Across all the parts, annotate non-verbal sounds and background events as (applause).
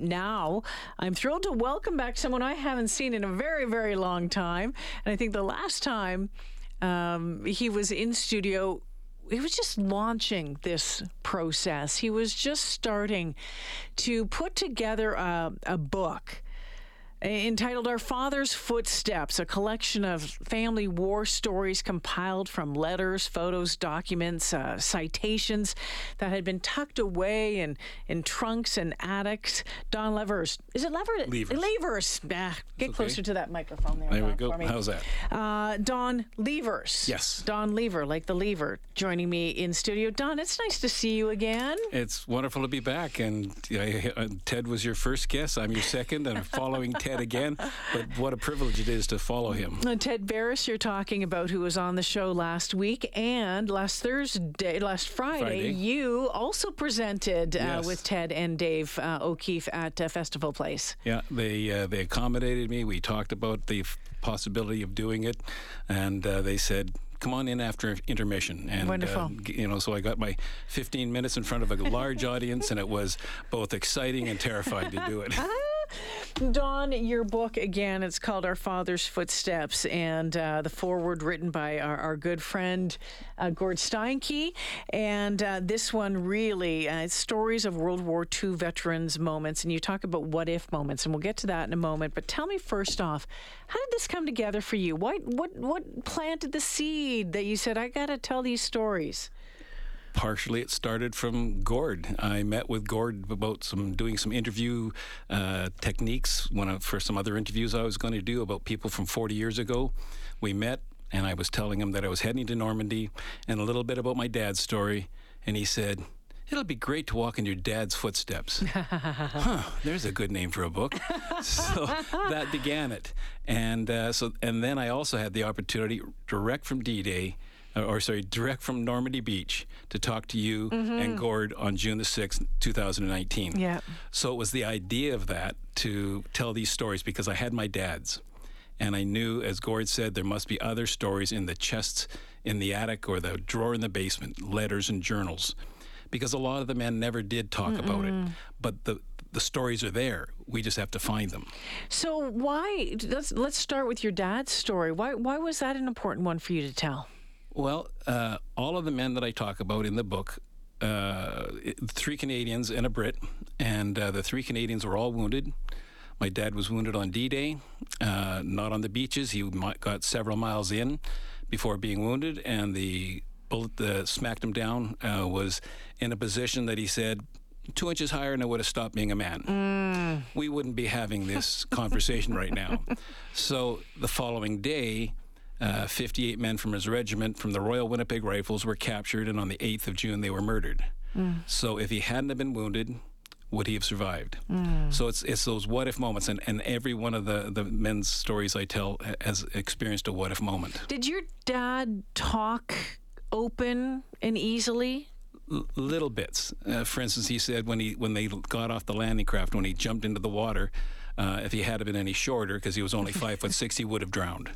now I'm thrilled to welcome back someone I haven't seen in a very, very long time. And I think the last time um, he was in studio, he was just launching this process. He was just starting to put together a, a book entitled Our Father's Footsteps, a collection of family war stories compiled from letters, photos, documents, uh, citations that had been tucked away in, in trunks and attics. Don Levers. Is it Levers? Levers. Levers. Ah, get okay. closer to that microphone there. There Don, we go. How's that? Uh, Don Levers. Yes. Don Lever, like the lever, joining me in studio. Don, it's nice to see you again. It's wonderful to be back. And uh, Ted was your first guest. I'm your second. and I'm following (laughs) Ted again. But what a privilege it is to follow him. Uh, Ted Barris, you're talking about, who was on the show last week and last Thursday, last Friday, Friday. you also presented uh, with Ted and Dave uh, O'Keefe at uh, Festival Place. Yeah, they uh, they accommodated me. We talked about the f- possibility of doing it, and uh, they said. Come on in after intermission, and Wonderful. Uh, you know, so I got my 15 minutes in front of a large audience, and it was both exciting and terrifying to do it. (laughs) Don, your book again, it's called Our Father's Footsteps, and uh, the foreword written by our, our good friend uh, Gord Steinke. And uh, this one really, uh, stories of World War II veterans' moments, and you talk about what if moments, and we'll get to that in a moment. But tell me first off, how did this come together for you? What what what planted the seed that you said I got to tell these stories? Partially it started from Gord. I met with Gord about some doing some interview uh, techniques when I, for some other interviews I was going to do about people from 40 years ago. We met and I was telling him that I was heading to Normandy and a little bit about my dad's story and he said It'll be great to walk in your dad's footsteps. (laughs) huh, there's a good name for a book. (laughs) so that began it. And uh, so and then I also had the opportunity direct from D-Day Uh, or sorry, direct from Normandy Beach to talk to you mm-hmm. and Gord on June the 6th, 2019. Yeah. So it was the idea of that to tell these stories because I had my dad's. And I knew, as Gord said, there must be other stories in the chests in the attic or the drawer in the basement, letters and journals. Because a lot of the men never did talk about it. But the the stories are there. We just have to find them. So why? Let's let's start with your dad's story. Why why was that an important one for you to tell? Well, uh, all of the men that I talk about in the book, uh, three Canadians and a Brit, and uh, the three Canadians were all wounded. My dad was wounded on D-Day, uh, not on the beaches. He got several miles in before being wounded, and the bullet that smacked him down uh, was in a position that he said two inches higher, and I would have stopped being a man. We wouldn't be having this conversation right now. (laughs) So the following day, uh, 58 men from his regiment from the Royal Winnipeg Rifles were captured, and on the 8th of June, they were murdered. So if he hadn't have been wounded, would he have survived? So it's it's those what if moments, and, and every one of the, the men's stories I tell has experienced a what if moment. Did your dad talk open and easily? L- little bits. Uh, for instance, he said when he when they got off the landing craft, when he jumped into the water, uh, if he had been any shorter, because he was only five foot six, he would have drowned.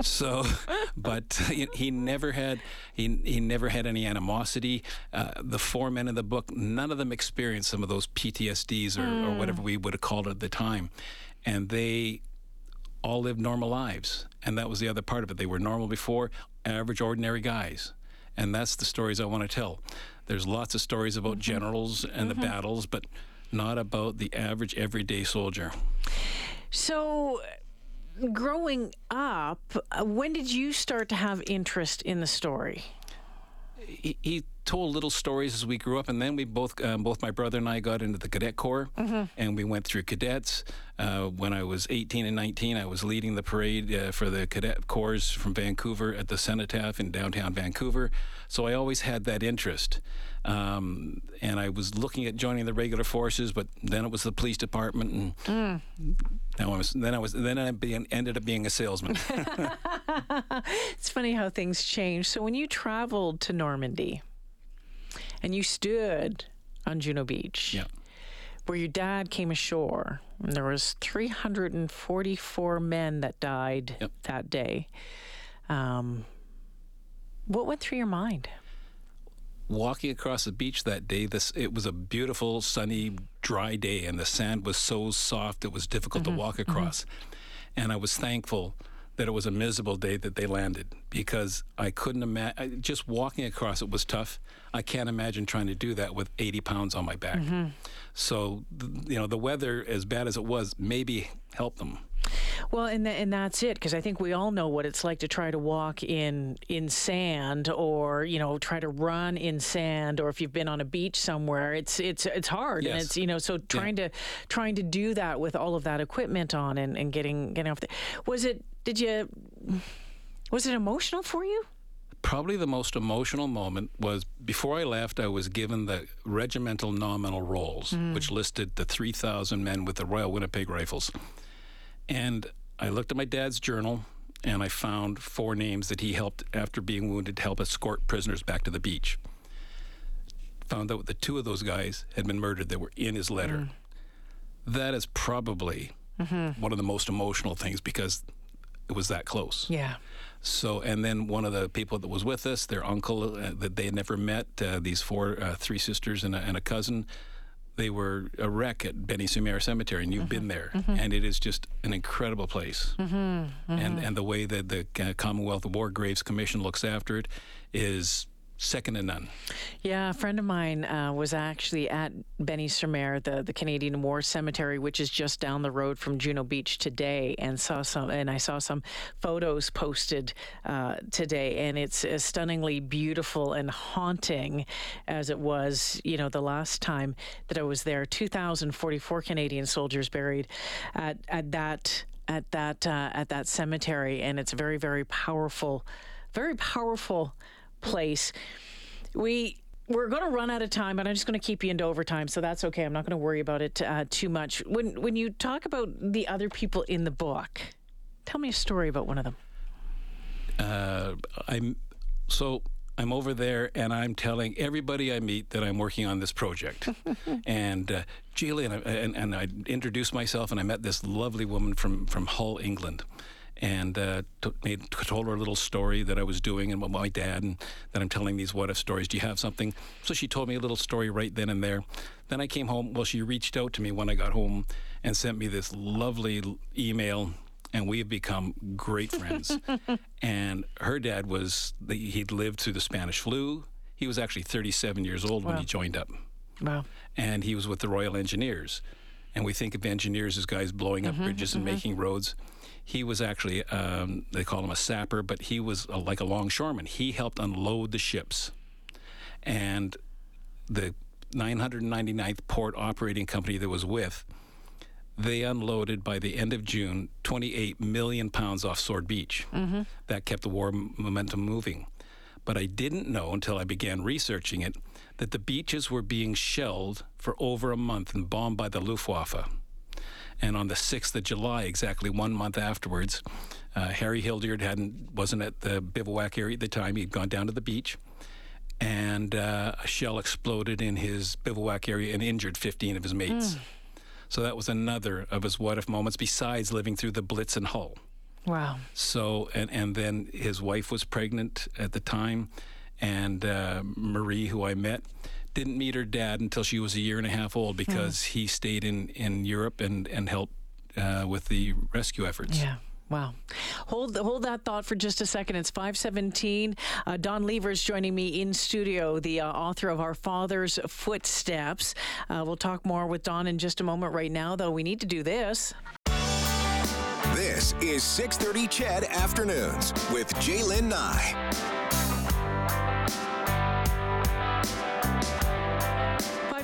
So, (laughs) but he, he never had he he never had any animosity. Uh, the four men in the book, none of them experienced some of those PTSDs or, or whatever we would have called it at the time, and they all lived normal lives. And that was the other part of it. They were normal before, average, ordinary guys. And that's the stories I want to tell. There's lots of stories about generals and the battles, but not about the average, everyday soldier. So, growing up, uh, when did you start to have interest in the story? He, he told little stories as we grew up, and then we both, um, both my brother and I, got into the cadet corps, and we went through cadets. Uh, when I was 18 and 19, I was leading the parade uh, for the cadet corps from Vancouver at the Cenotaph in downtown Vancouver. So I always had that interest, um, and I was looking at joining the regular forces, but then it was the police department, and now I was then I was then I being, ended up being a salesman. (laughs) It's funny how things change. So, when you traveled to Normandy and you stood on Juno Beach, yeah. where your dad came ashore, and there was 344 men that died Yep. that day. Um, what went through your mind? walking across the beach that day, this it was a beautiful, sunny, dry day, and the sand was so soft it was difficult Mm-hmm. to walk across. And I was thankful that it was a miserable day that they landed because I couldn't imagine just walking across it was tough. I can't imagine trying to do that with 80 pounds on my back. Mm-hmm. So, you know, the weather, as bad as it was, maybe helped them. Well, and th- and that's it because I think we all know what it's like to try to walk in in sand or you know try to run in sand or if you've been on a beach somewhere, it's it's it's hard and Yes. it's you know so trying to trying to do that with all of that equipment on and, and getting getting off the was it did you was it emotional for you? Probably the most emotional moment was before I left, I was given the regimental nominal rolls, mm. which listed the 3,000 men with the Royal Winnipeg Rifles. And I looked at my dad's journal and I found four names that he helped, after being wounded, to help escort prisoners back to the beach. Found out that two of those guys had been murdered that were in his letter. Mm. That is probably mm-hmm. one of the most emotional things because it was that close. Yeah. So, and then one of the people that was with us, their uncle uh, that they had never met, uh, these four, uh, three sisters and a, and a cousin, they were a wreck at Bény-sur-Mer Cemetery, and you've been there, and it is just an incredible place. And and the way that the uh, Commonwealth War Graves Commission looks after it is second to none. Yeah, a friend of mine uh, was actually at Bény-sur-Mer, the, the Canadian War Cemetery, which is just down the road from Juno Beach today, and saw some. And I saw some photos posted uh, today, and it's as stunningly beautiful and haunting as it was, you know, the last time that I was there. Two thousand forty-four Canadian soldiers buried at at that at that uh, at that cemetery, and it's very very powerful, very powerful place. We we're going to run out of time, but I'm just going to keep you into overtime, so that's okay. I'm not going to worry about it uh, too much. When when you talk about the other people in the book, tell me a story about one of them. uh, I'm so I'm over there and I'm telling everybody I meet that I'm working on this project. (laughs) and uh, Julie and I, and, and I introduced myself and I met this lovely woman from from Hull, England. And uh, t- made, told her a little story that I was doing and about my dad, and that I'm telling these what if stories. Do you have something? So she told me a little story right then and there. Then I came home. Well, she reached out to me when I got home and sent me this lovely email and we have become great friends. (laughs) and her dad was, the, he'd lived through the Spanish flu. He was actually 37 years old when he joined up, Wow. and he was with the Royal Engineers. And we think of engineers as guys blowing up bridges and making roads. He was actually, um, they call him a sapper, but he was a, like a longshoreman. He helped unload the ships. And the 999th Port Operating Company that was with, they unloaded by the end of June 28 million pounds off Sword Beach. That kept the war m- momentum moving. But I didn't know until I began researching it that the beaches were being shelled for over a month and bombed by the Luftwaffe. And on the 6th of July, exactly one month afterwards, uh, Harry Hildyard hadn't wasn't at the bivouac area at the time. He'd gone down to the beach, and uh, a shell exploded in his bivouac area and injured 15 of his mates. So that was another of his what if moments, besides living through the Blitz in Hull. Wow. So, and, and then his wife was pregnant at the time, and uh, Marie, who I met, didn't meet her dad until she was a year and a half old because he stayed in, in Europe and, and helped uh, with the rescue efforts. Yeah. Wow. Hold hold that thought for just a second. It's 517. Uh, Don Levers joining me in studio, the uh, author of Our Father's Footsteps. Uh, we'll talk more with Don in just a moment. Right now, though, we need to do this. This is 6:30 CHED Afternoons with Jaylen Nye.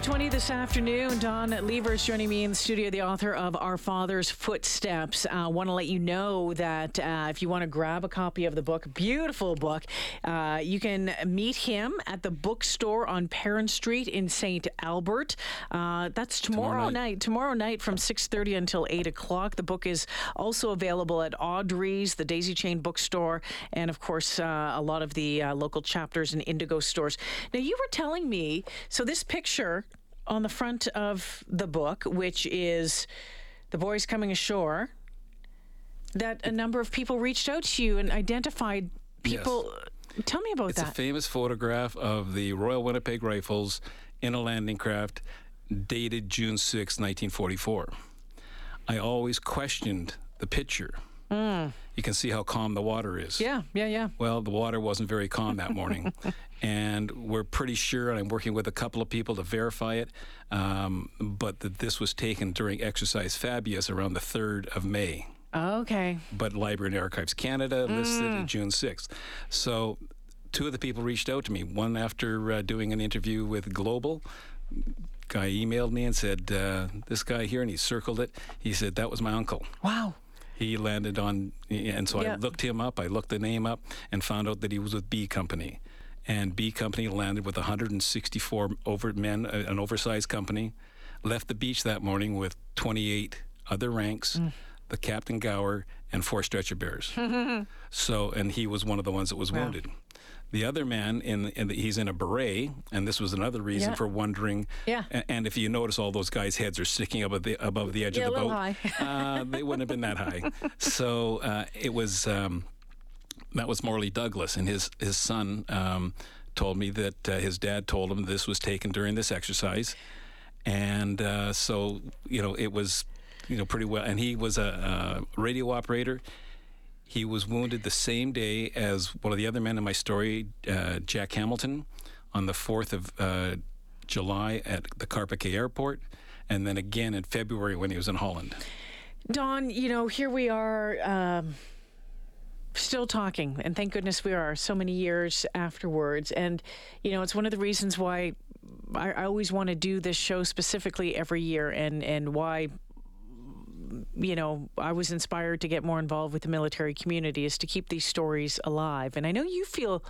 520 this afternoon. Don Levers joining me in the studio, the author of Our Father's Footsteps. I uh, want to let you know that uh, if you want to grab a copy of the book, beautiful book, uh, you can meet him at the bookstore on Perron Street in St. Albert. Uh, that's tomorrow, Tomorrow night. night. Tomorrow night from 6.30 until 8 o'clock. The book is also available at Audrey's, the Daisy Chain Bookstore, and of course, uh, a lot of the uh, local chapters and Indigo stores. Now, you were telling me, so this picture on the front of the book, which is the boys coming ashore, that a number of people reached out to you and identified people Tell me about that. It's a famous photograph of the Royal Winnipeg Rifles in a landing craft dated June 6, 1944. I always questioned the picture. You can see how calm the water is. Yeah, yeah, yeah. Well, the water wasn't very calm that morning. (laughs) and we're pretty sure, and I'm working with a couple of people to verify it, um, but that this was taken during Exercise Fabius around the 3rd of May Okay. but Library and Archives Canada listed it June 6th. So two of the people reached out to me. One after uh, doing an interview with Global. Guy emailed me and said, uh, This guy here, and he circled it. He said, That was my uncle. Wow. He landed on, and so Yeah. I looked him up. I looked the name up and found out that he was with B Company. And B Company landed with 164 over men, uh, an oversized company, left the beach that morning with 28 other ranks, Mm. the Captain Gower, and four stretcher bearers. (laughs) so, and he was one of the ones that was Wow. wounded. The other man, in, in the, he's in a beret, and this was another reason Yeah. for wondering. Yeah. a- And if you notice, all those guys' heads are sticking above the above the edge Yeah, of the boat. high. (laughs) uh, they wouldn't have been that high. (laughs) So uh, it was um, that was Morley Douglas, and his his son um, told me that uh, his dad told him this was taken during this exercise, and uh, so you know it was you know pretty well. And he was a, a radio operator. He was wounded the same day as one of the other men in my story, uh, Jack Hamilton, on the 4th of uh, July at the Carpiquet Airport, and then again in February when he was in Holland. Don, you know, here we are. Um, Still talking, and thank goodness we are so many years afterwards. And, you know, it's one of the reasons why I, I always want to do this show specifically every year, and, and why you know, I was inspired to get more involved with the military community is to keep these stories alive. And I know you feel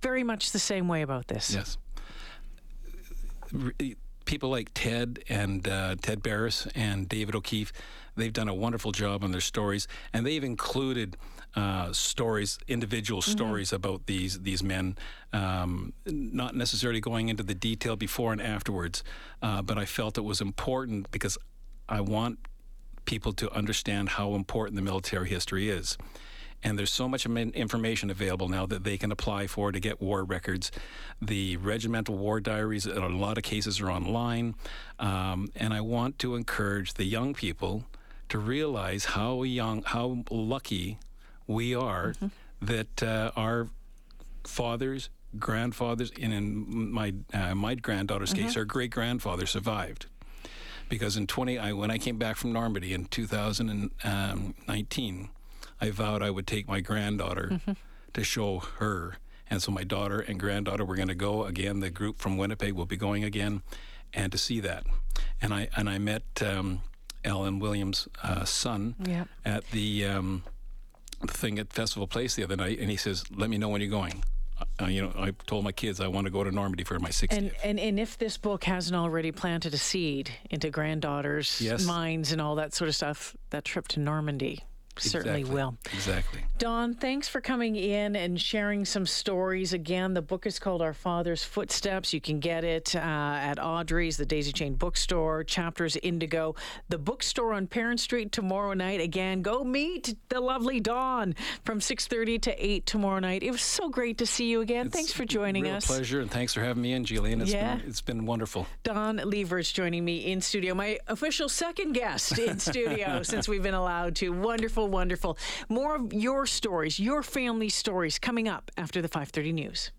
very much the same way about this. Yes. People like Ted and uh, Ted Barris and David O'Keefe, they've done a wonderful job on their stories, and they've included uh, stories, individual stories about these these men, um, not necessarily going into the detail before and afterwards, uh, but I felt it was important because I want people to understand how important the military history is. And there's so much information available now that they can apply for to get war records. The regimental war diaries, in a lot of cases, are online. Um, and I want to encourage the young people to realize how young, how lucky we are that uh, our fathers, grandfathers, and in my uh, my granddaughter's case, our great grandfather survived because in 20 I, when I came back from Normandy in 2019, I vowed I would take my granddaughter to show her. And so my daughter and granddaughter were going to go again. The group from Winnipeg will be going again, and to see that. And I and I met um, Ellen Williams' uh, son Yep. at the um, thing at Festival Place the other night, and he says, "Let me know when you're going." Uh, you know, I told my kids I want to go to Normandy for my 60th. And, and and if this book hasn't already planted a seed into granddaughters' Yes. minds and all that sort of stuff, that trip to Normandy certainly Exactly. will. Exactly. Don, thanks for coming in and sharing some stories. Again, the book is called Our Father's Footsteps. You can get it uh, at Audrey's, the Daisy Chain Bookstore, Chapters Indigo, the bookstore on Perron Street tomorrow night. Again, go meet the lovely Don from 6.30 to 8 tomorrow night. It was so great to see you again. thanks for joining Real us. pleasure, and thanks for having me in, Gillian. It's Yeah. been it's been wonderful. Don Lever's joining me in studio, my official second guest in studio (laughs) since we've been allowed to. Wonderful, wonderful. More of your stories, your family stories coming up after the 5:30 news.